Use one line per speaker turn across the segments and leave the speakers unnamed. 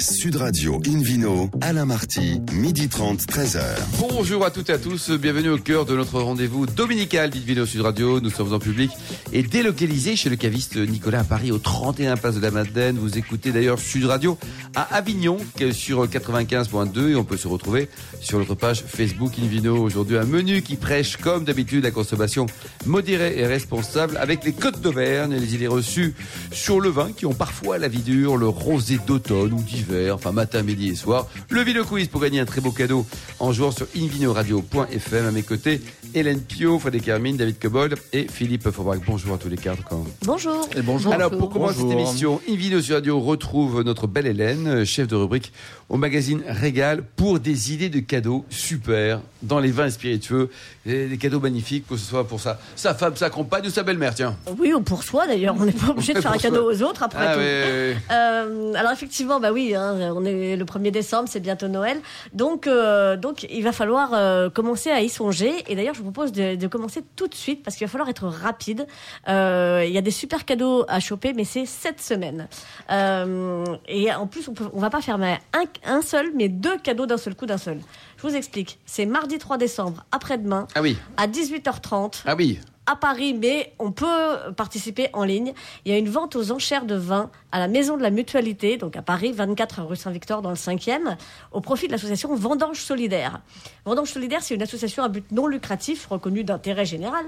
Sud Radio Invino, Alain Marty, midi 30, 13h.
Bonjour à toutes et à tous, bienvenue au cœur de notre rendez-vous dominical d'Invino Sud Radio. Nous sommes en public et délocalisés chez le caviste Nicolas à Paris au 31 Place de la Madeleine. Vous écoutez d'ailleurs Sud Radio à Avignon sur 95.2 et on peut se retrouver sur notre page Facebook Invino. Aujourd'hui un menu qui prêche comme d'habitude la consommation modérée et responsable avec les côtes d'Auvergne et les idées reçues sur le vin qui ont parfois la vie dure, le rosé d'automne ou d'hiver enfin matin, midi et soir. Le Vino Quiz pour gagner un très beau cadeau en jouant sur invinoradio.fm. À mes côtés, Hélène Pio, Frédéric Hermine, David Cobold et Philippe Forbach. Bonjour à tous les quatre.
Bonjour.
Et bonjour. Alors pour commencer cette émission, Invino sur Radio retrouve notre belle Hélène, chef de rubrique au magazine Régal pour des idées de cadeaux super dans les vins spiritueux. des cadeaux magnifiques, que ce soit pour sa, sa femme, sa compagne ou sa belle-mère, tiens.
Oui, ou pour soi d'ailleurs. On n'est pas obligé de faire un cadeau aux autres après
ah,
tout.
Oui,
euh, alors effectivement, bah oui, hein, on est le 1er décembre, c'est bientôt Noël. Donc, euh, donc il va falloir euh, commencer à y songer. Et d'ailleurs, je vous propose de, de, commencer tout de suite parce qu'il va falloir être rapide. Euh, il y a des super cadeaux à choper, mais c'est cette semaine. et en plus, on, peut, on va pas faire un, un seul, mais deux cadeaux d'un seul coup, d'un seul. Je vous explique. C'est mardi 3 décembre, après-demain,
ah oui.
à 18h30.
Ah oui
à Paris, mais on peut participer en ligne. Il y a une vente aux enchères de vin à la Maison de la Mutualité, donc à Paris, 24 rue Saint-Victor dans le 5e, au profit de l'association Vendange Solidaire. Vendange Solidaire, c'est une association à but non lucratif, reconnue d'intérêt général.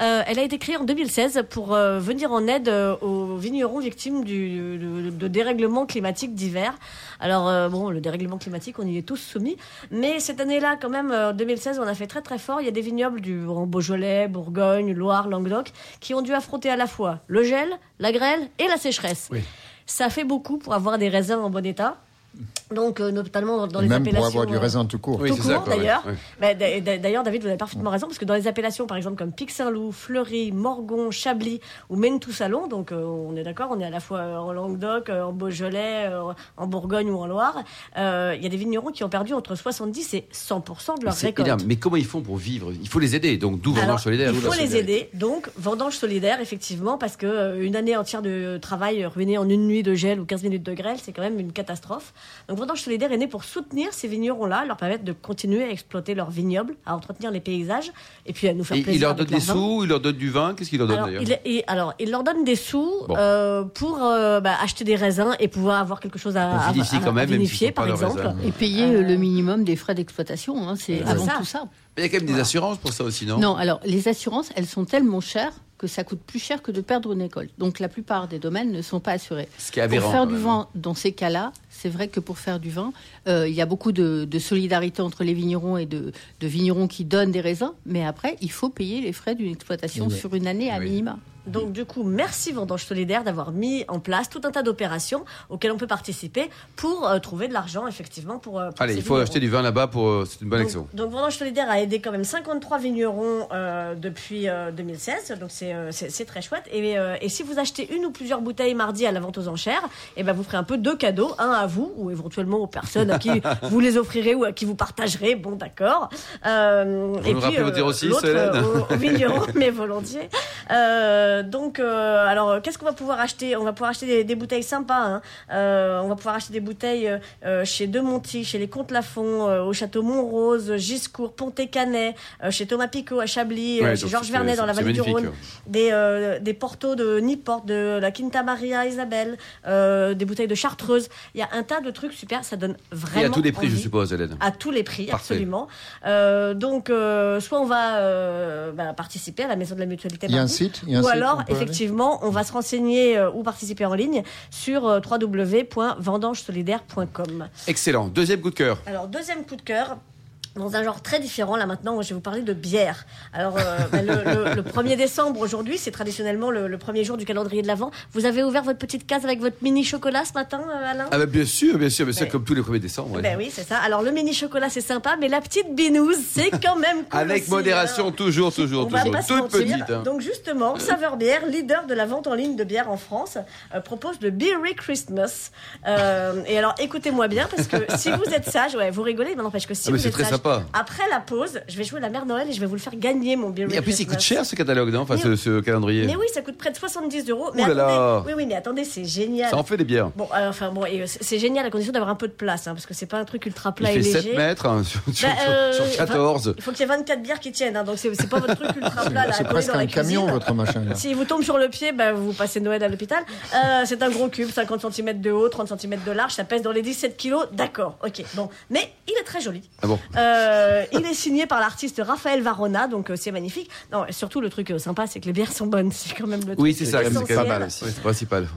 Euh, elle a été créée en 2016 pour euh, venir en aide euh, aux vignerons victimes de, de dérèglements climatiques divers. Alors, bon, le dérèglement climatique, on y est tous soumis. Mais cette année-là, quand même, en 2016, on a fait très très fort. Il y a des vignobles du en Beaujolais, Bourgogne, Loire, Languedoc, qui ont dû affronter à la fois le gel, la grêle et la sécheresse. Ça fait beaucoup pour avoir des raisins en bon état. Donc, euh, notamment dans les
Même
appellations.
pour avoir du raisin tout court.
Oui,
tout court, d'ailleurs.
ouais,
Bah, d'ailleurs, David, vous avez parfaitement raison, parce que dans les appellations, par exemple, comme Pic Saint-Loup, Fleury, Morgon, Chablis ou Maine-tout-Salon, donc euh, on est d'accord, on est à la fois euh, en Languedoc, euh, en Beaujolais, euh, en Bourgogne ou en Loire, euh, il y a des vignerons qui ont perdu entre 70 et 100% de leur récolte.
énorme. Mais comment ils font pour vivre? Il faut les aider. Donc, d'où Vendange Solidaire.
Il faut les aider. Donc, vendange solidaire, effectivement, parce que euh, une année entière de travail ruinée en une nuit de gel ou 15 minutes de grêle, c'est quand même une catastrophe. Donc, vendange solidaire est né pour soutenir ces vignerons-là, leur permettre de continuer à exploiter leurs vignobles, à entretenir les paysages, et puis à nous faire
Et
plaisir.
il leur
avec
donne des
leur
sous, il leur donne du vin. Qu'est-ce qu'il leur donne
Alors
d'ailleurs
il, et- alors, il leur donne des sous
Bon.
euh, pour euh, bah, acheter des raisins et pouvoir avoir quelque chose à,
vinifie
à-
quand même,
vinifier, par exemple.
raisins.
Et payer
Euh,
le minimum des frais d'exploitation, hein, c'est
C'est
avant
ça.
tout ça.
Mais il y a quand même des assurances pour ça aussi, non?
Non, alors les assurances, elles sont tellement chères que ça coûte plus cher que de perdre une école. Donc la plupart des domaines ne sont pas assurés.
Ce qui est aberrant.
Pour faire du vin dans ces cas-là, c'est vrai que pour faire du vin, euh, il y a beaucoup de, de solidarité entre les vignerons et de, de vignerons qui donnent des raisins, mais après, il faut payer les frais d'une exploitation
Oui.
sur une année à
Oui.
minima.
Donc du coup, merci Vendange Solidaire d'avoir mis en place tout un tas d'opérations auxquelles on peut participer pour euh, trouver de l'argent effectivement pour. euh, pour
Allez, il faut
vignerons.
acheter du vin là-bas pour. euh, C'est une bonne
Donc,
action.
donc Vendange Solidaire a aidé quand même 53 vignerons euh, depuis euh, 2016, donc c'est euh, c'est c'est très chouette. Et, euh, et si vous achetez une ou plusieurs bouteilles mardi à la vente aux enchères, et ben vous ferez un peu deux cadeaux, un à vous ou éventuellement aux personnes à qui vous les offrirez ou à qui vous partagerez. Bon, d'accord. Euh,
Vous nous rappelez votre 06,
l'autre
Hélène
aux, aux vignerons, mais volontiers. Euh, donc, euh, alors, euh, qu'est-ce qu'on va pouvoir acheter? On va pouvoir acheter des, des bouteilles sympas. hein. Euh, on va pouvoir acheter des bouteilles euh, euh, chez Demonty, chez les Comtes Lafont, euh, au château Montrose, Giscourt, Pontet-Canet, euh, chez Thomas Picot à Chablis, euh,
Ouais,
chez Georges Vernet dans la vallée du. Rhône, des, euh, des portos de Niport, de la Quinta Maria Isabelle, euh, des bouteilles de Chartreuse. Il y a un tas de trucs super. Ça donne vraiment.
Et à tous les prix, je suppose, Hélène.
à tous les prix,
Parfait.
absolument. Euh, donc, euh, soit on va euh, bah, participer à la maison de la mutualité,
Il y a un site il y a un site
alors
aller
effectivement, on va se renseigner euh, ou participer en ligne sur euh, www.vendangesolidaire.com.
Excellent. Deuxième coup de cœur.
Alors, deuxième coup de cœur. Dans un genre très différent, là maintenant, je vais vous parler de bière. Alors, euh, bah, le, le- le 1er décembre, aujourd'hui, c'est traditionnellement le, le premier jour du calendrier de l'Avent. Vous avez ouvert votre petite case avec votre mini chocolat ce matin, euh, Alain?
Ah, bah, bien sûr, bien sûr, bien sûr, comme tous les 1er décembre. ouais.
Ben oui, c'est ça. Alors, le mini chocolat, c'est sympa, mais la petite binouse, c'est quand même cool.
Avec
aussi.
modération,
Alors,
toujours, toujours, toujours.
pas
Toute petite. hein.
Donc justement, Saveur Bière, leader de la vente en ligne de bière en France, euh, propose le Beery Christmas. Euh, et alors écoutez-moi bien parce que si vous êtes sage, ouais, vous rigolez, mais n'empêche que si
Ah,
vous êtes sage,
sympa.
Après la pause, je vais jouer la mère Noël et je vais vous le faire gagner, mon Merry
Et en plus, il coûte cher ce catalogue, non Enfin,
Mais-
ce, ce calendrier.
Mais oui, ça coûte près de 70 euros. Mais
Ouh là là.
attendez, oui, oui, mais attendez, c'est génial.
Ça en fait des bières.
Bon, euh, enfin bon, et, euh, c'est génial à condition d'avoir un peu de place, hein, parce que c'est pas un truc ultra
Il
plat et
fait
léger.
7 mètres hein, sur,
Bah, euh,
sur- sur 14.
Il faut qu'il y ait 24 bières qui tiennent, hein, donc c'est pas votre truc ultra plat là, à
C'est presque
dans la
un camion, votre machin. là.
S'il vous tombe sur le pied, bah, vous passez Noël à l'hôpital. Euh, c'est un gros cube, 50 cm de haut, 30 cm de large, ça pèse dans les 17 kilos, d'accord, ok. Bon, mais il est très joli.
Ah bon
Euh, il est signé par l'artiste Raphaël Varona, donc euh, c'est magnifique. Non, surtout le truc euh, sympa, c'est que les bières sont bonnes, c'est quand même le truc
Oui, c'est ça, c'est
pas mal aussi.
c'est le principal.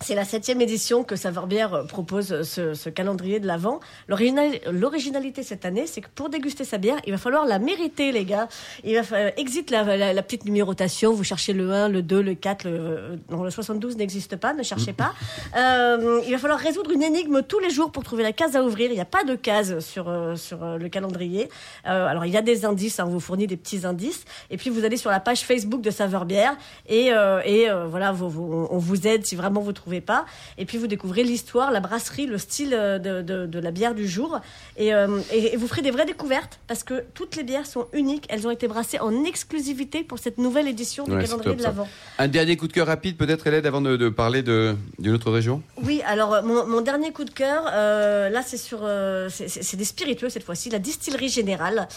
C'est la septième édition que Saveur Bière euh, propose euh, ce, ce calendrier de l'Avent. L'original- L'originalité cette année, c'est que pour déguster sa bière, il va falloir la mériter, les gars. Il va falloir, exit la, la- la petite numérotation, vous cherchez le 1, le 2, le 4, le, euh, non, le 72 n'existe pas, ne cherchez pas. Euh, il va falloir résoudre une énigme tous les jours pour trouver la case à ouvrir. Il n'y a pas de case sur, euh, sur euh, le calendrier. Euh, alors, il y a des indices, hein, on vous fournit des petits indices. Et puis, vous allez sur la page Facebook de Saveur Bière et, euh, et euh, voilà, vous- vous- on vous aide si vraiment vous trouvez pas. Et puis, vous découvrez l'histoire, la brasserie, le style euh, de, de, de la bière du jour. Et, euh, et, et vous ferez des vraies découvertes parce que toutes les bières sont uniques. Elles ont été brassées en exclusivité pour cette nouvelle édition du
Ouais,
calendrier
top,
de l'Avent.
Un dernier coup de cœur rapide, peut-être, Hélène, avant de, de parler d'une autre région?
Oui, alors euh, mon, mon dernier coup de cœur, euh, là c'est sur, euh, c'est- des spiritueux cette fois-ci, la distillerie générale.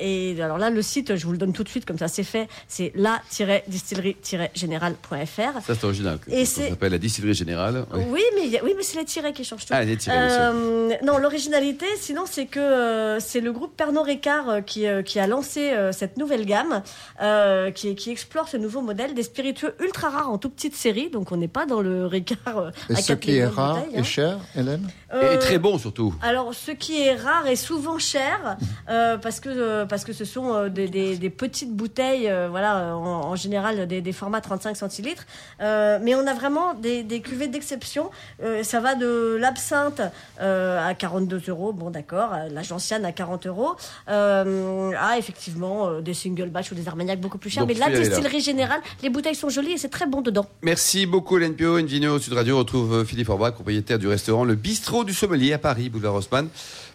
Et alors là, le site, je vous le donne tout de suite comme ça c'est fait, c'est la-distillerie-générale.fr.
Ça, c'est original.
Et
ça
c'est-
s'appelle la distillerie générale. Oui.
Oui, mais oui, mais c'est les tirets qui changent tout.
Ah, les sûr.
Euh, non, l'originalité, sinon, c'est que euh, c'est le groupe Pernod Ricard euh, qui, euh, qui a lancé euh, cette nouvelle gamme, euh, qui, qui explore ce nouveau modèle des spiritueux ultra rares en toute petite série. Donc, on n'est pas dans le Ricard euh,
Et
à
ce
4
qui est rare
bouteilles,
et
hein.
cher, Hélène
Et
Euh,
très bon, surtout.
alors, ce qui est rare est souvent cher euh, parce que euh, parce que ce sont euh, des, des- des petites bouteilles, euh, voilà, en, en général des, des formats 35 centilitres. Euh, mais on a vraiment des, des cuvées d'exception. Euh, ça va de l'absinthe euh, à 42 euros, bon d'accord, euh, la gentiane à 40 euros, euh, à effectivement euh, des single batch ou des armagnacs beaucoup plus chers.
Donc,
mais
là.
distillerie générale, les bouteilles sont jolies et c'est très bon dedans.
Merci beaucoup, vidéo au Sud Radio retrouve Philippe Orbach, propriétaire du restaurant Le Bistrot du Sommelier à Paris, boulevard Haussmann,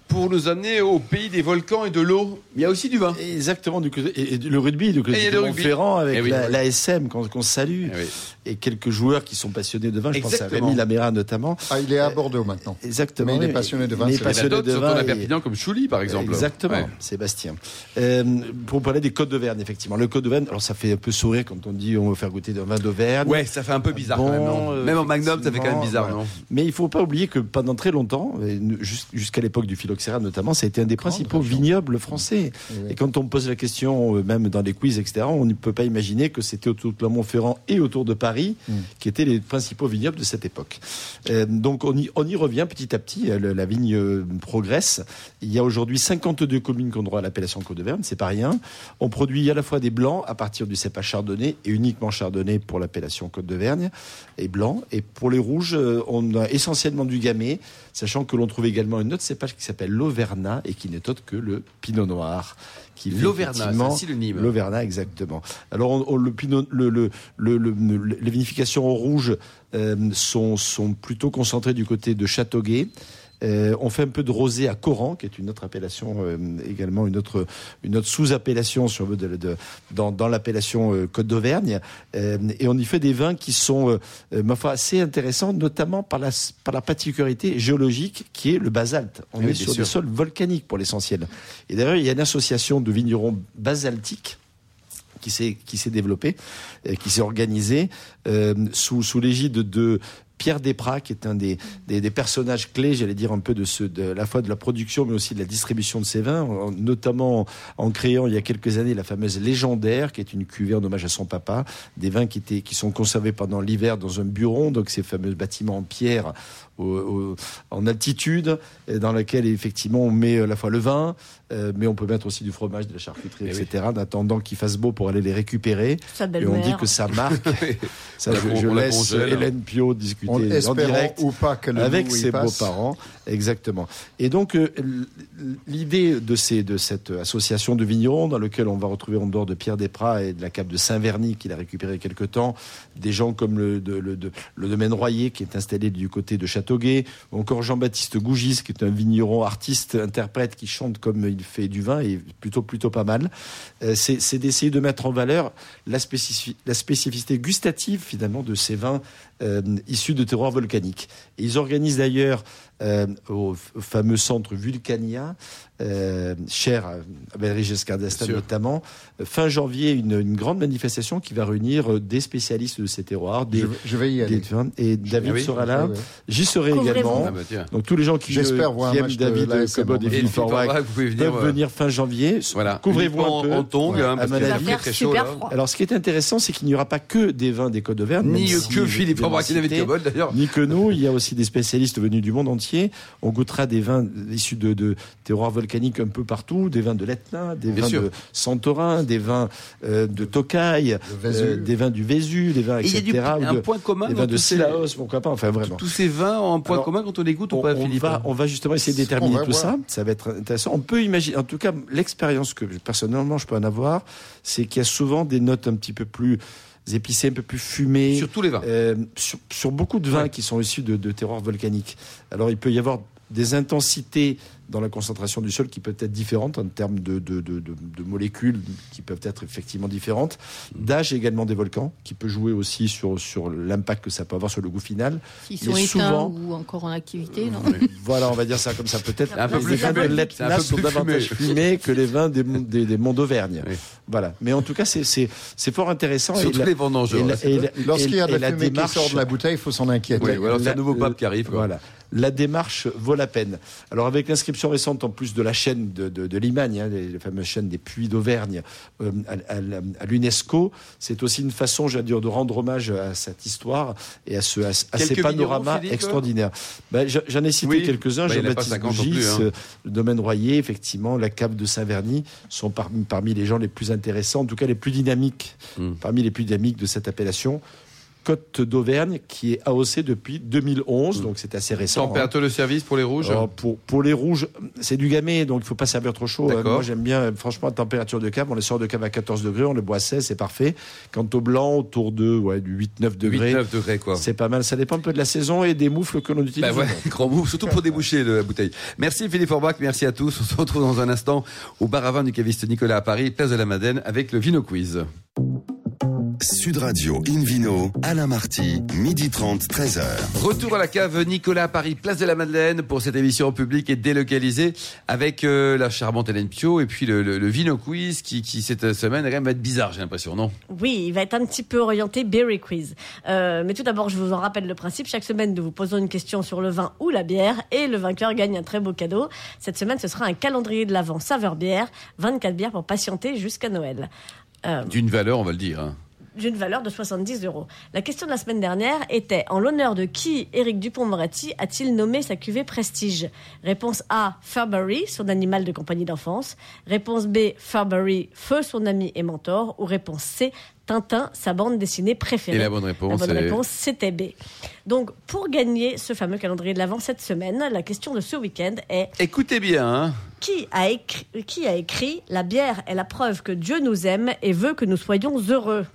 pour nous amener au pays des volcans et de l'eau. Il y a aussi du vin.
Exactement, du et, et le rugby, du
Et le rugby.
Montferrand avec
Eh oui.
la, la SM qu'on qu'on salue,
Eh oui.
et quelques joueurs qui sont passionnés de vin. Je pense à. Rémi Laméra notamment.
Ah, il est à Bordeaux maintenant.
Exactement.
Mais il est passionné de vin.
Il a
passionné de vin
à
et-
Perpignan, comme Chouli, par exemple.
Exactement,
Ouais.
Sébastien. Euh, pour parler des Côtes d'Auvergne, effectivement. Le Côte d'Auvergne, alors ça fait un peu sourire quand on dit on veut faire goûter un vin d'Auvergne.
Ouais, ça fait un peu bizarre
Bon,
quand même, non
euh,
Même en Magnum, ça fait quand même bizarre, non
Mais il faut pas oublier que pendant très longtemps, jusqu'à l'époque du phylloxéra notamment, ça a été un des principaux
région.
vignobles français.
Oui, oui.
Et quand on pose la question, euh, même dans les quiz, etc., on ne peut pas imaginer que c'était autour de Clermont-Ferrand et autour de Paris
Mm.
qui étaient les principaux vignobles de cette époque. Euh, donc on y, on y revient petit à petit. euh, le- la vigne euh, progresse. Il y a aujourd'hui 52 communes qui ont droit à l'appellation Côte d'Auvergne, c'est pas rien. On produit à la fois des blancs à partir du cépage chardonnay et uniquement chardonnay pour l'appellation Côte d'Auvergne et blanc. Et pour les rouges, on a essentiellement du gamay, sachant que l'on trouve également une autre cépage qui s'appelle l'Auvergnat et qui n'est autre que le Pinot Noir.
L'Auvergnat, c'est un synonyme.
L'Auvergnat, exactement. Alors, on- on- le pinot, le, le, le- le- le- les vinifications au rouge euh, sont, sont plutôt concentrées du côté de Châteauguay. Euh, on fait un peu de rosé à Coran, qui est une autre appellation, euh, également une autre, une autre sous-appellation sur, de, de- dans, dans l'appellation euh, Côte d'Auvergne. Euh, et on y fait des vins qui sont, euh, euh, ma foi, assez intéressants, notamment par la, par la particularité géologique qui est le basalte. On
oui,
est sur
sûr.
des sols volcaniques pour l'essentiel. Et d'ailleurs, il y a une association de vignerons basaltiques qui s'est qui s'est développée, euh, qui s'est organisée euh, sous sous l'égide de Pierre Desprats, qui est un des, des, personnages clés, j'allais dire un peu de ce, de la fois de la production, mais aussi de la distribution de ces vins, en- notamment en créant il y a quelques années la fameuse légendaire, qui est une cuvée en hommage à son papa, des vins qui étaient qui sont conservés pendant l'hiver dans un buron, donc ces fameux bâtiments en pierre au- au- en altitude, dans lequel effectivement on met à la fois le vin, euh, mais on peut mettre aussi du fromage, de la charcuterie,
Eh oui.
etc. En attendant qu'il fasse beau pour aller les récupérer. Et on dit que ça marque. ça, je, je laisse
congèle.
Hélène Pio discuter
En
direct
ou pas que le
avec ses beaux-parents. Exactement. Et donc, euh, l'idée de, ces, de cette association de vignerons, dans lequel on va retrouver en dehors de Pierre Desprats et de la cape de Saint-Verny, qu'il a récupéré il y a quelque temps, des gens comme le, de- le, de- le domaine Royer, qui est installé du côté de Ou encore Jean-Baptiste Gougis, qui est un vigneron artiste, interprète, qui chante comme il fait du vin, et plutôt, plutôt pas mal. Euh, c'est d'essayer de mettre en valeur la, spécifi- la spécificité gustative, finalement, de ces vins euh, issus de terroirs volcaniques. Ils organisent d'ailleurs euh, au, au fameux centre Vulcania, euh, cher à à Valéry Giscard d'Estaing notamment, euh, fin janvier, une, une grande manifestation qui va réunir euh, des spécialistes de ces terroirs, des,
Je, je vais y aller.
vins. Et David
oui
sera là. J'y serai également.
Ah bah.
Donc tous les gens qui,
J'espère
euh,
voir
qui
un
aiment
match de
David
l'AS
Cobot et Philippe
venir.
peuvent
euh,
venir fin janvier.
Voilà.
Couvrez-vous un peu.
En tongs,
Ouais.
hein,
À
parce
mon
qu'il
avis.
va faire très chaud
super
là.
froid.
Alors, ce qui est intéressant, c'est qu'il n'y aura pas que des vins des Côtes d'Auvergne,
Ni
si
que Philippe Forbach et David Cobol d'ailleurs.
Ni que nous, il y a aussi des spécialistes venus du monde entier. On goûtera des vins issus de, de terroirs volcaniques un peu partout, des vins de l'Etna, des
Bien
vins
sûr.
de Santorin, des vins euh, de Tokai, euh, des vins du Vésu, des vins,
Et il y a
etc.
du,
ou
un
de-
point commun
des vins de
tous ces,
Sillaos, pourquoi pas, enfin vraiment.
tous ces vins ont un point
Alors,
commun quand on les goûte ou
On,
pas,
on
Philippe
va, on va justement essayer de déterminer tout
voir.
ça. Ça va être intéressant. On peut imaginer, en tout cas, l'expérience que personnellement je peux en avoir, c'est qu'il y a souvent des notes un petit peu plus épicées, un peu plus fumées.
Sur tous les vins.
Euh, sur, sur beaucoup de vins
Ouais.
qui sont issus de, de terroirs volcaniques. Alors il peut y avoir des intensités dans la concentration du sol qui peuvent être différentes en termes de, de, de, de- de molécules qui peuvent être effectivement différentes. D'âge également des volcans qui peut jouer aussi sur, sur l'impact que ça peut avoir sur le goût final.
S'ils sont éteints
souvent-
ou encore en activité, non
Voilà, on va dire ça comme ça peut-être.
Un peu
les
plus
vins de
fumé.
l'Etna sont
plus
davantage
fumé.
fumés que les vins des, des, des monts d'Auvergne.
Oui.
Voilà. Mais en tout cas, c'est fort intéressant. Et
Surtout
la-
les vendanges.
et et
Lorsqu'il y a
et
de
la
la fumée qui
démarche-
sort de la bouteille, il faut s'en inquiéter.
Oui, ou alors c'est un nouveau pape qui arrive. quoi.
Voilà. La démarche vaut la peine. Alors avec l'inscription récente en plus de la chaîne de, de, de Limagne, hein, les, les fameuses chaînes des puits d'Auvergne euh, à, à la- à l'UNESCO, c'est aussi une façon, j'allais dire, de rendre hommage à cette histoire et à, ce, à, ces panoramas extraordinaires. Ben, j'en- ai cité
Oui.
quelques-uns.
Pas
Jean-Baptiste
50 non
Bougis,
hein.
euh, le domaine Royer, effectivement, la cave de Saint-Verny sont parmi, parmi les gens les plus intéressants, en tout cas les plus dynamiques,
Mm.
parmi les plus dynamiques de cette appellation. Côte d'Auvergne, qui est AOC depuis 2011, donc c'est assez récent. hein.
Température de service pour les rouges
Alors, pour, pour les rouges, c'est du gamay, donc il faut pas servir trop chaud. Euh, Moi, j'aime bien, euh, franchement, la température de cave. On les sort de cave à 14 degrés, on les boit à 16, c'est parfait. Quant au blanc, autour de ouais, du 8-9 degrés,
8-9 degrés, quoi.
c'est pas mal. Ça dépend un peu de la saison et des moufles que l'on utilise.
Bah ouais,
non.
grand move, surtout pour déboucher le- la bouteille. Merci Philippe Forbach, merci à tous. On se retrouve dans un instant au bar à vin du caviste Nicolas à Paris, place de la Madeleine, avec le Vino Quiz.
Sud Radio Invino, Alain Marty, midi 30, 13h.
Retour à la cave Nicolas à Paris, place de la Madeleine pour cette émission en public et délocalisée avec euh, la charmante Hélène Pio et puis le, le- le Vino Quiz qui, qui cette semaine quand même va être bizarre, j'ai l'impression, non?
Oui, il va être un petit peu orienté Berry Quiz. Euh, mais tout d'abord, je vous en rappelle le principe. Chaque semaine, nous vous posons une question sur le vin ou la bière et le vainqueur gagne un très beau cadeau. Cette semaine, ce sera un calendrier de l'Avent saveur bière, 24 bières pour patienter jusqu'à Noël. Euh,
D'une valeur, on va le dire. hein.
D'une valeur de 70 euros. La question de la semaine dernière était en l'honneur de qui Éric Dupont-Moretti a-t-il nommé sa cuvée Prestige? Réponse A, Furbury, son animal de compagnie d'enfance. Réponse B, Furbury, Feu, son ami et mentor. Ou réponse C, Tintin, sa bande dessinée préférée.
Et la bonne réponse
La bonne réponse, c'était B. Donc, pour gagner ce fameux calendrier de l'Avent cette semaine, la question de ce week-end est
Écoutez bien, hein.
qui a, écrit, qui a écrit La bière est la preuve que Dieu nous aime et veut que nous soyons heureux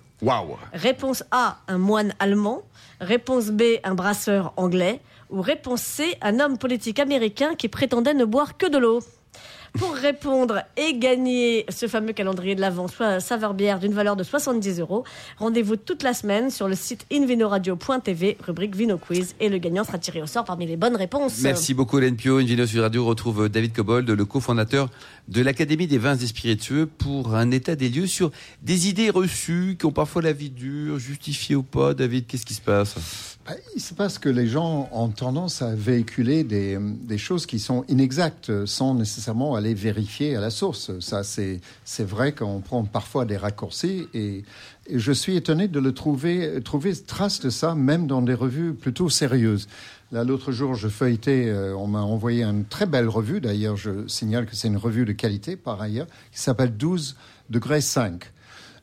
Réponse A, un moine allemand. Réponse B, un brasseur anglais. Ou réponse C, un homme politique américain qui prétendait ne boire que de l'eau. Pour répondre et gagner ce fameux calendrier de l'Avent, soit saveur bière d'une valeur de 70 euros, rendez-vous toute la semaine sur le site invinoradio.tv, rubrique Vino Quiz, et le gagnant sera tiré au sort parmi les bonnes réponses.
Merci beaucoup Hélène Pio. Invino Radio retrouve David Cobold, le cofondateur de l'Académie des vins et spiritueux, pour un état des lieux sur des idées reçues qui ont parfois la vie dure, justifiées ou pas. David, qu'est-ce qui se passe?
Bah, Il se passe que les gens ont tendance à véhiculer des, des choses qui sont inexactes sans nécessairement aller vérifier à la source. Ça, c'est c'est vrai qu'on prend parfois des raccourcis et, et je suis étonné de le trouver, trouver trace de ça même dans des revues plutôt sérieuses. Là, l'autre jour, je feuilletais, euh, on m'a envoyé une très belle revue, d'ailleurs, je signale que c'est une revue de qualité par ailleurs, qui s'appelle 12 degrés 5.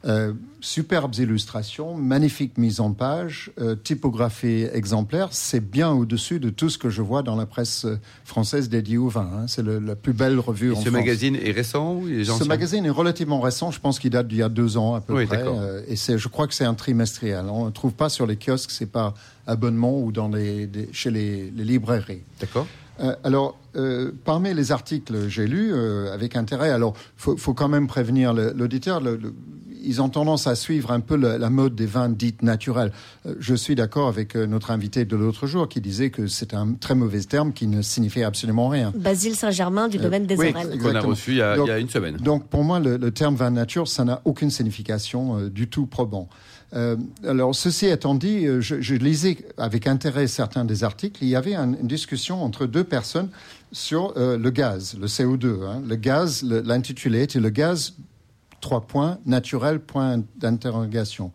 Euh, superbes illustrations, magnifique mise en page, euh, typographie exemplaire. C'est bien au-dessus de tout ce que je vois dans la presse euh, française dédiée au vin. hein. C'est la plus belle revue
Et
en
ce
France.
magazine est récent ou est
Ce magazine est relativement récent. Je pense qu'il date d'il y a deux ans à peu
Oui,
près. Euh, et je crois que c'est un trimestriel. On ne trouve pas sur les kiosques, c'est par abonnement ou dans les, chez les, les librairies.
D'accord.
Euh, alors, euh, parmi les articles j'ai lus euh, avec intérêt, alors faut, faut quand même prévenir l'auditeur. Ils ont tendance à suivre un peu le- la mode des vins dits naturels. Euh, je suis d'accord avec euh, notre invité de l'autre jour qui disait que c'est un très mauvais terme qui ne signifiait absolument rien.
Basile Saint-Germain du domaine des
oui.
Qu'on a reçu il y a,
Donc-
il y a une semaine.
Donc pour moi, le, le terme vin nature, ça n'a aucune signification euh, du tout probant. Euh, alors ceci étant dit, euh, je, je lisais avec intérêt certains des articles. Il y avait un- une discussion entre deux personnes sur euh, le gaz, le CO2. hein. Le gaz, l'intitulé était le gaz trois points naturel point d'interrogation.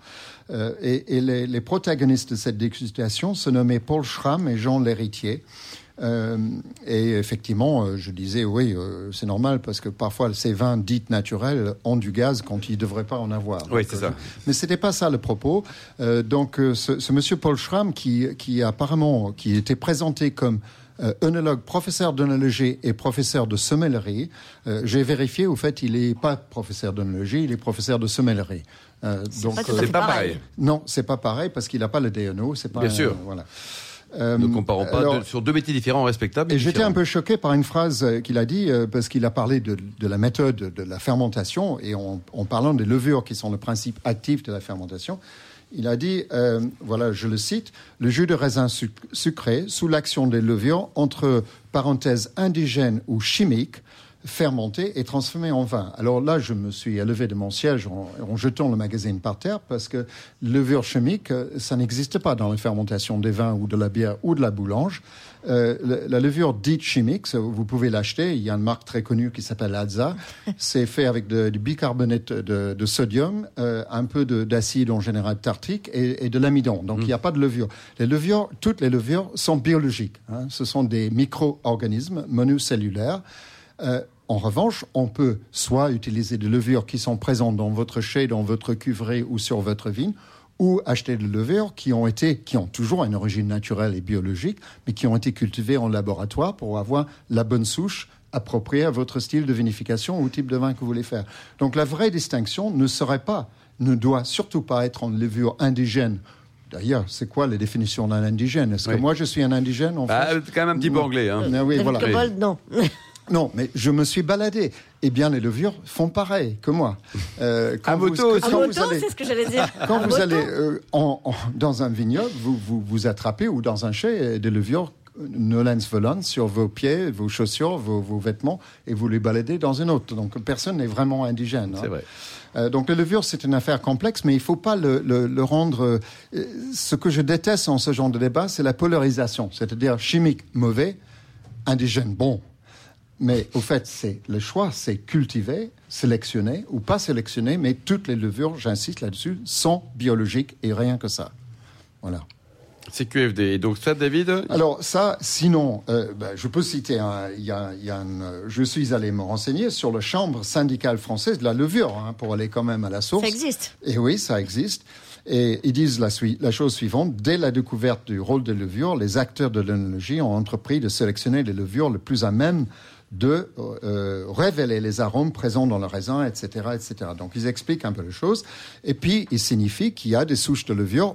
Euh, et et les, les protagonistes de cette discussion se nommaient Paul Schramm et Jean Lhéritier. Euh, et effectivement, euh, je disais oui, euh, c'est normal parce que parfois ces vins dits naturels ont du gaz quand ils ne devraient pas en avoir.
Oui, c'est ça.
Mais c'était pas ça le propos. Euh, donc euh, ce, ce monsieur Paul Schramm qui, qui apparemment qui était présenté comme euh, œnologue, professeur d'œnologie et professeur de sommellerie. Euh, J'ai vérifié, au fait, il n'est pas professeur d'œnologie, il est professeur de sommellerie. Euh, donc, euh,
C'est pas
pareil.
pareil.
non, c'est pas pareil parce qu'il n'a pas le DNO. C'est pas
Bien sûr.
voilà. Euh,
Ne comparons pas
alors-
sur deux métiers différents respectables.
et j'étais un peu choqué par une phrase euh, qu'il a dit, euh, parce qu'il a parlé de, de la méthode de la fermentation, et en, en parlant des levures qui sont le principe actif de la fermentation, il a dit, euh, voilà, je le cite, le jus de raisin suc- sucré, sous l'action des levures, entre parenthèses indigènes ou chimiques, fermenté et transformé en vin. Alors là, je me suis élevé de mon siège en, en jetant le magazine par terre parce que levure chimique, ça n'existe pas dans la fermentation des vins ou de la bière ou de la boulange. Euh, la levure dite chimique, vous pouvez l'acheter. Il y a une marque très connue qui s'appelle Alza. C'est fait avec du bicarbonate de, de sodium, euh, un peu de- d'acide en général tartrique et, et de l'amidon. Donc il n'y a pas de levure. Les levures, toutes les levures sont biologiques. hein. Ce sont des micro-organismes monocellulaires. Euh, en revanche, on peut soit utiliser des levures qui sont présentes dans votre chai, dans votre cuverie ou sur votre vigne, ou acheter des levures qui ont été, qui ont toujours une origine naturelle et biologique, mais qui ont été cultivées en laboratoire pour avoir la bonne souche appropriée à votre style de vinification ou au type de vin que vous voulez faire. Donc la vraie distinction ne serait pas, ne doit surtout pas être en levure indigène. D'ailleurs, c'est quoi la définition d'un indigène? Est-ce
Oui.
que moi je suis un indigène en
Ah,
France?
quand même un petit peu anglais. Hein.
Ah oui, voilà.
Non.
Non, mais je me suis baladé. Eh bien, les levures font pareil que moi. Euh, quand
À
vous-
moto
quand vous
moto,
allez-
c'est ce que j'allais dire.
quand
À
vous
moto.
allez euh, en- en- dans un vignoble, vous, vous, vous attrapez ou dans un chai euh, des levures euh, nolens volans sur vos pieds, vos chaussures, vos, vos vêtements, et vous les baladez dans une autre. Donc personne n'est vraiment indigène. hein.
C'est vrai.
Euh, donc les levures, c'est une affaire complexe, mais il ne faut pas le, le- le rendre... euh, ce que je déteste en ce genre de débat, c'est la polarisation. C'est-à-dire chimique, mauvais, indigène, bon. Mais au fait, c'est le choix, c'est cultiver, sélectionner ou pas sélectionner, mais toutes les levures, j'insiste là-dessus, sont biologiques et rien que ça. Voilà.
C'est QFD. Et donc ça, David
Alors ça, sinon, euh, ben, je peux citer, un- il y a, il y a une- euh, je suis allé me renseigner sur la Chambre syndicale française de la levure, hein, pour aller quand même à la source.
Ça existe.
Et oui, ça existe. Et ils disent la, chose suivante. Dès la découverte du rôle des levures, les acteurs de l'œnologie ont entrepris de sélectionner les levures les plus à même de euh, révéler les arômes présents dans le raisin, etc., etc. Donc ils expliquent un peu les choses. Et puis ils signifient qu'il y a des souches de levure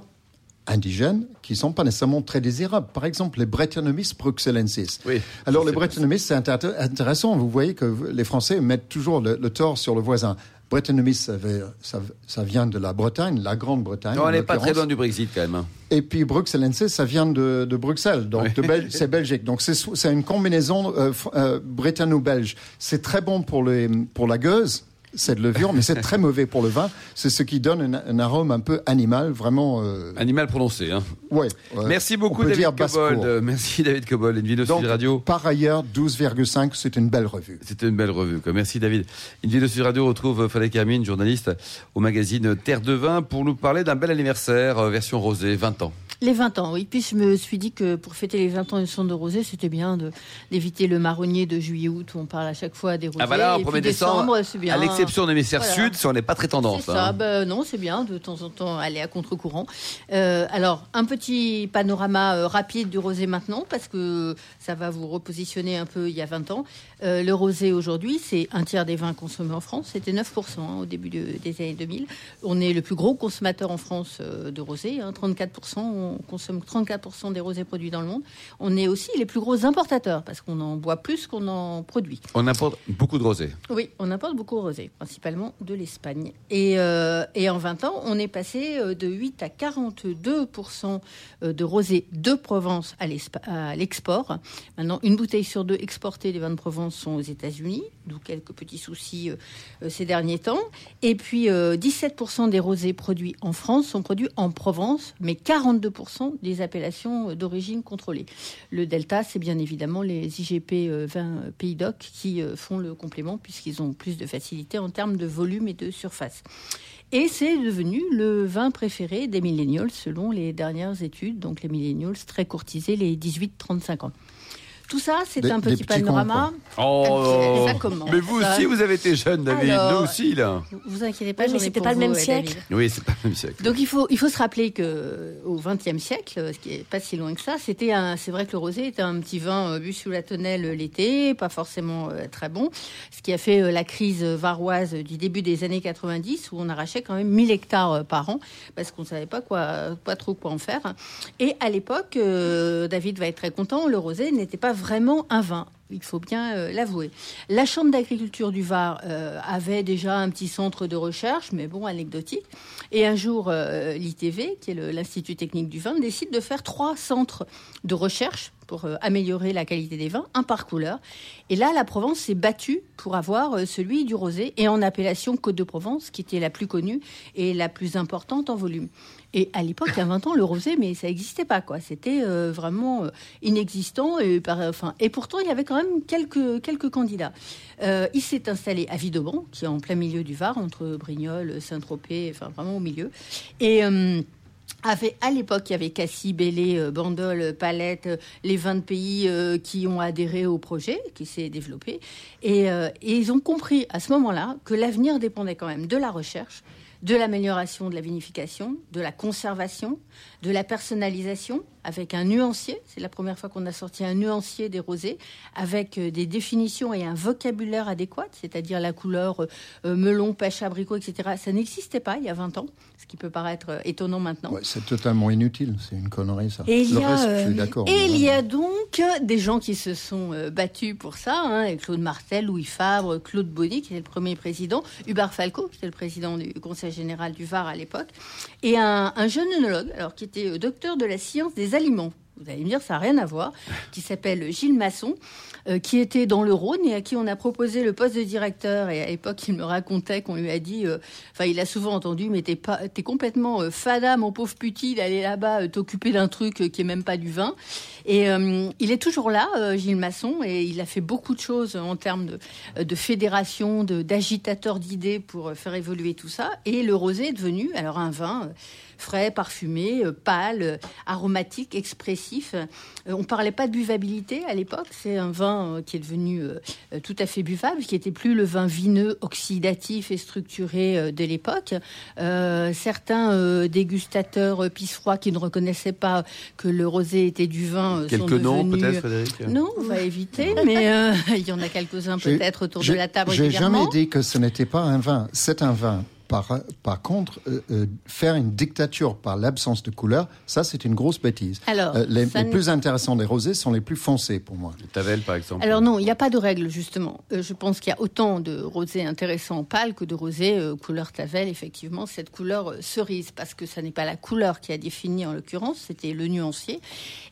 indigènes qui sont pas nécessairement très désirables. Par exemple, les Brettanomyces bruxellensis.
Oui,
Alors les
sais
Brettanomyces, c'est intér- intéressant. Vous voyez que les Français mettent toujours le, le tort sur le voisin. Brettanomyces, ça, veut- ça, ça vient de la Bretagne, la Grande-Bretagne.
Non, on n'est pas très loin du Brexit quand même. hein.
Et puis Bruxellensis, ça vient de, de Bruxelles, donc
Oui.
de Bel- c'est Belgique. Donc c'est une combinaison euh, euh, britanno-belge. C'est très bon pour, les, pour la gueuse, cette levure, mais c'est très mauvais pour le vin. C'est ce qui donne un, un arôme un peu animal, vraiment. Euh,
Animal prononcé. Hein.
ouais, ouais.
Merci beaucoup, David. Cobold. Euh, Merci, David Cobold. Une vidéo Sud Radio.
par ailleurs, 12,5, c'est une belle revue.
C'était une belle revue. quoi. Merci David. Une vidéo Sud Radio retrouve Fadek Hermine, journaliste au magazine Terre de Vin, pour nous parler d'un bel anniversaire, euh, version rosée, 20 ans.
Les 20 ans, oui. Puis je me suis dit que pour fêter les 20 ans du son de rosé, c'était bien de- d'éviter le marronnier de juillet-août où on parle à chaque fois des rosés.
Ah, voilà, au
Et
1er
puis
décembre,
c'est bien.
à l'exception de l'hémisphère
Voilà.
sud, si on n'est pas très tendance.
C'est ça,
hein.
bah, non, c'est bien de temps en temps aller à contre-courant. Euh, alors, un petit panorama euh, rapide du rosé maintenant, parce que ça va vous repositionner un peu il y a 20 ans. Euh, le rosé aujourd'hui, c'est un tiers des vins consommés en France. C'était 9% hein, au début de- des années 2000. On est le plus gros consommateur en France de rosé, hein, 34%. On consomme 34% des rosés produits dans le monde. On est aussi les plus gros importateurs, parce qu'on en boit plus qu'on en produit.
On importe beaucoup de rosé.
Oui, on importe beaucoup de rosé, principalement de l'Espagne. Et, euh, et en 20 ans, on est passé euh, de 8 à 42% euh, de rosé de Provence à l'export. Maintenant, une bouteille sur deux exportées des vins de Provence sont aux États-Unis, d'où quelques petits soucis ces derniers temps. Et puis, euh, 17% des rosés produits en France sont produits en Provence, mais 42 des appellations d'origine contrôlée. Le delta, c'est bien évidemment les IGP euh, 20 euh, Pays d'Oc qui font le complément puisqu'ils ont plus de facilité en termes de volume et de surface. Et c'est devenu le vin préféré des millennials selon les dernières études, donc les millennials très courtisés, les 18-35 ans. Tout ça, c'est un petit panorama.
Oh,
Ça commence.
mais vous aussi, vous avez été jeune, David.
Alors-
Nous aussi, là.
Vous vous inquiétez pas,
Oui, mais c'était pas le même
euh,
siècle.
David.
Oui, c'est pas le même siècle.
Donc il faut, il faut se rappeler que au XXe siècle, ce qui est pas si loin que ça, c'était un, c'est vrai que le rosé était un petit vin euh, bu sous la tonnelle euh, l'été, pas forcément euh, très bon, ce qui a fait euh, la crise varoise du début des années 90 où on arrachait quand même 1000 hectares euh, par an parce qu'on savait pas quoi, pas trop quoi en faire. Et à l'époque, euh, David va être très content, le rosé n'était pas vraiment un vin. Il faut bien euh, l'avouer. La Chambre d'agriculture du Var euh, avait déjà un petit centre de recherche, mais bon, anecdotique. Et un jour, euh, l'ITV, qui est l'Institut technique du vin, décide de faire trois centres de recherche pour améliorer la qualité des vins, un par couleur. Et là, la Provence s'est battue pour avoir celui du rosé et en appellation Côte de Provence, qui était la plus connue et la plus importante en volume. Et à l'époque, il y a 20 ans, le rosé, mais ça n'existait pas, quoi. C'était vraiment inexistant. Et, par- enfin, et pourtant, il y avait quelques, candidats. Euh, il s'est installé à Vidauban, qui est en plein milieu du Var, entre Brignoles, Saint-Tropez, enfin vraiment au milieu. Et. euh, avait, à l'époque, il y avait Cassis, Bellé, euh, Bandol, Palette, les 20 pays qui ont adhéré au projet, qui s'est développé. Et ils ont compris à ce moment-là que l'avenir dépendait quand même de la recherche, de l'amélioration de la vinification, de la conservation, de la personnalisation, avec un nuancier. C'est la première fois qu'on a sorti un nuancier des rosés, avec euh, des définitions et un vocabulaire adéquat, c'est-à-dire la couleur euh, melon, pêche, abricot, etc. Ça n'existait pas il y a 20 ans, ce qui peut paraître euh, étonnant maintenant.
Ouais, c'est totalement inutile, c'est une connerie ça.
Et il y a,
reste, je
euh,
suis d'accord.
et il y a donc euh, des gens qui se sont euh, battus pour ça, hein, Claude Martel, Louis Fabre, Claude Bonny, qui était le premier président, Hubert Falco, qui était le président du Conseil général du Var à l'époque, et un, un jeune œnologue, alors qui était euh, docteur de la science des aliments. Vous allez me dire, ça n'a rien à voir, qui s'appelle Gilles Masson, euh, qui était dans le Rhône et à qui on a proposé le poste de directeur. Et à l'époque, il me racontait qu'on lui a dit, euh, enfin, il a souvent entendu, mais t'es pas, complètement euh, fada, mon pauvre petit, d'aller là-bas t'occuper d'un truc qui est même pas du vin. Et il est toujours là, Gilles Masson, et il a fait beaucoup de choses en termes de, de fédération, de, d'agitateur d'idées pour faire évoluer tout ça. Et le rosé est devenu, alors un vin. Frais, parfumé, euh, pâle, euh, aromatique, expressif. Euh, on parlait pas de buvabilité à l'époque. C'est un vin qui est devenu tout à fait buvable, qui était plus le vin vineux, oxydatif et structuré de l'époque. Euh, certains euh, dégustateurs euh, pisse-froid qui ne reconnaissaient pas que le rosé était du vin euh, sont
Quelques noms,
devenus-
peut-être, Frédéric?
Non, on va éviter, mais euh, il y en a quelques-uns peut-être autour de la table
J'ai jamais dit que ce n'était pas un vin. C'est un vin. Par, par contre, euh, euh, faire une dictature par l'absence de couleur, ça c'est une grosse bêtise.
Alors,
Euh, les, les plus intéressants des rosés sont les plus foncés pour moi.
Tavel, par exemple.
Alors non, il n'y a pas de règle justement. Euh, je pense qu'il y a autant de rosés intéressants pâles que de rosés euh, couleur tavel. Effectivement, cette couleur euh, cerise, parce que ça n'est pas la couleur qui a défini en l'occurrence, c'était le nuancier.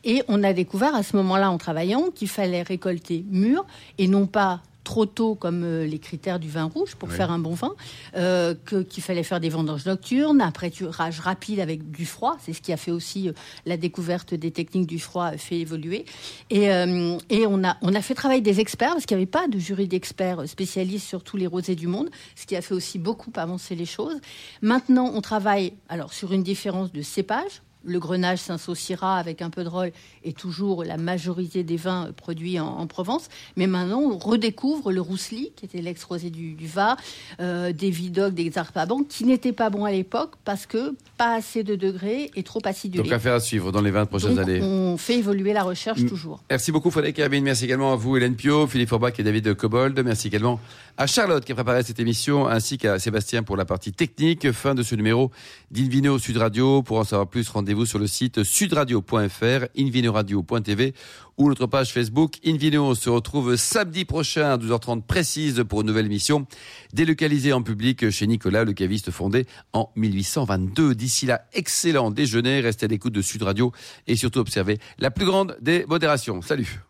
Et on a découvert à ce moment-là, en travaillant, qu'il fallait récolter mûr et non pas trop tôt comme euh, les critères du vin rouge pour
Oui.
faire un bon vin, euh, qu'il fallait faire des vendanges nocturnes, un prêturage rapide avec du froid, c'est ce qui a fait aussi euh, la découverte des techniques du froid a fait évoluer. Et, euh, et on, a, on a fait travailler des experts, parce qu'il n'y avait pas de jury d'experts spécialistes sur tous les rosés du monde, ce qui a fait aussi beaucoup avancer les choses. Maintenant, on travaille alors sur une différence de cépage, le Grenache Saint-Saucira avec un peu de rôle est toujours la majorité des vins produits en, Provence. Mais maintenant, on redécouvre le Rousselis, qui était l'ex-rosé du, Var, euh, des Vidocq, des Zarpabans, qui n'étaient pas bons à l'époque parce que pas assez de degrés et trop acidulés.
Donc affaire à suivre dans les 20 prochaines années.
On fait évoluer la recherche toujours.
Merci beaucoup Frédéric Carabine. Merci également à vous Hélène Pio, Philippe Forbach et David Cobold. Merci également à Charlotte qui a préparé cette émission ainsi qu'à Sébastien pour la partie technique. Fin de ce numéro d'Invino Sud Radio. Pour en savoir plus, rendez-vous sur le site sudradio.fr, invinoradio.tv ou notre page Facebook Invino. Se retrouve samedi prochain à 12h30 précise pour une nouvelle émission délocalisée en public chez Nicolas, le caviste fondé en 1822. D'ici là, excellent déjeuner. Restez à l'écoute de Sud Radio et surtout observez la plus grande des modérations. Salut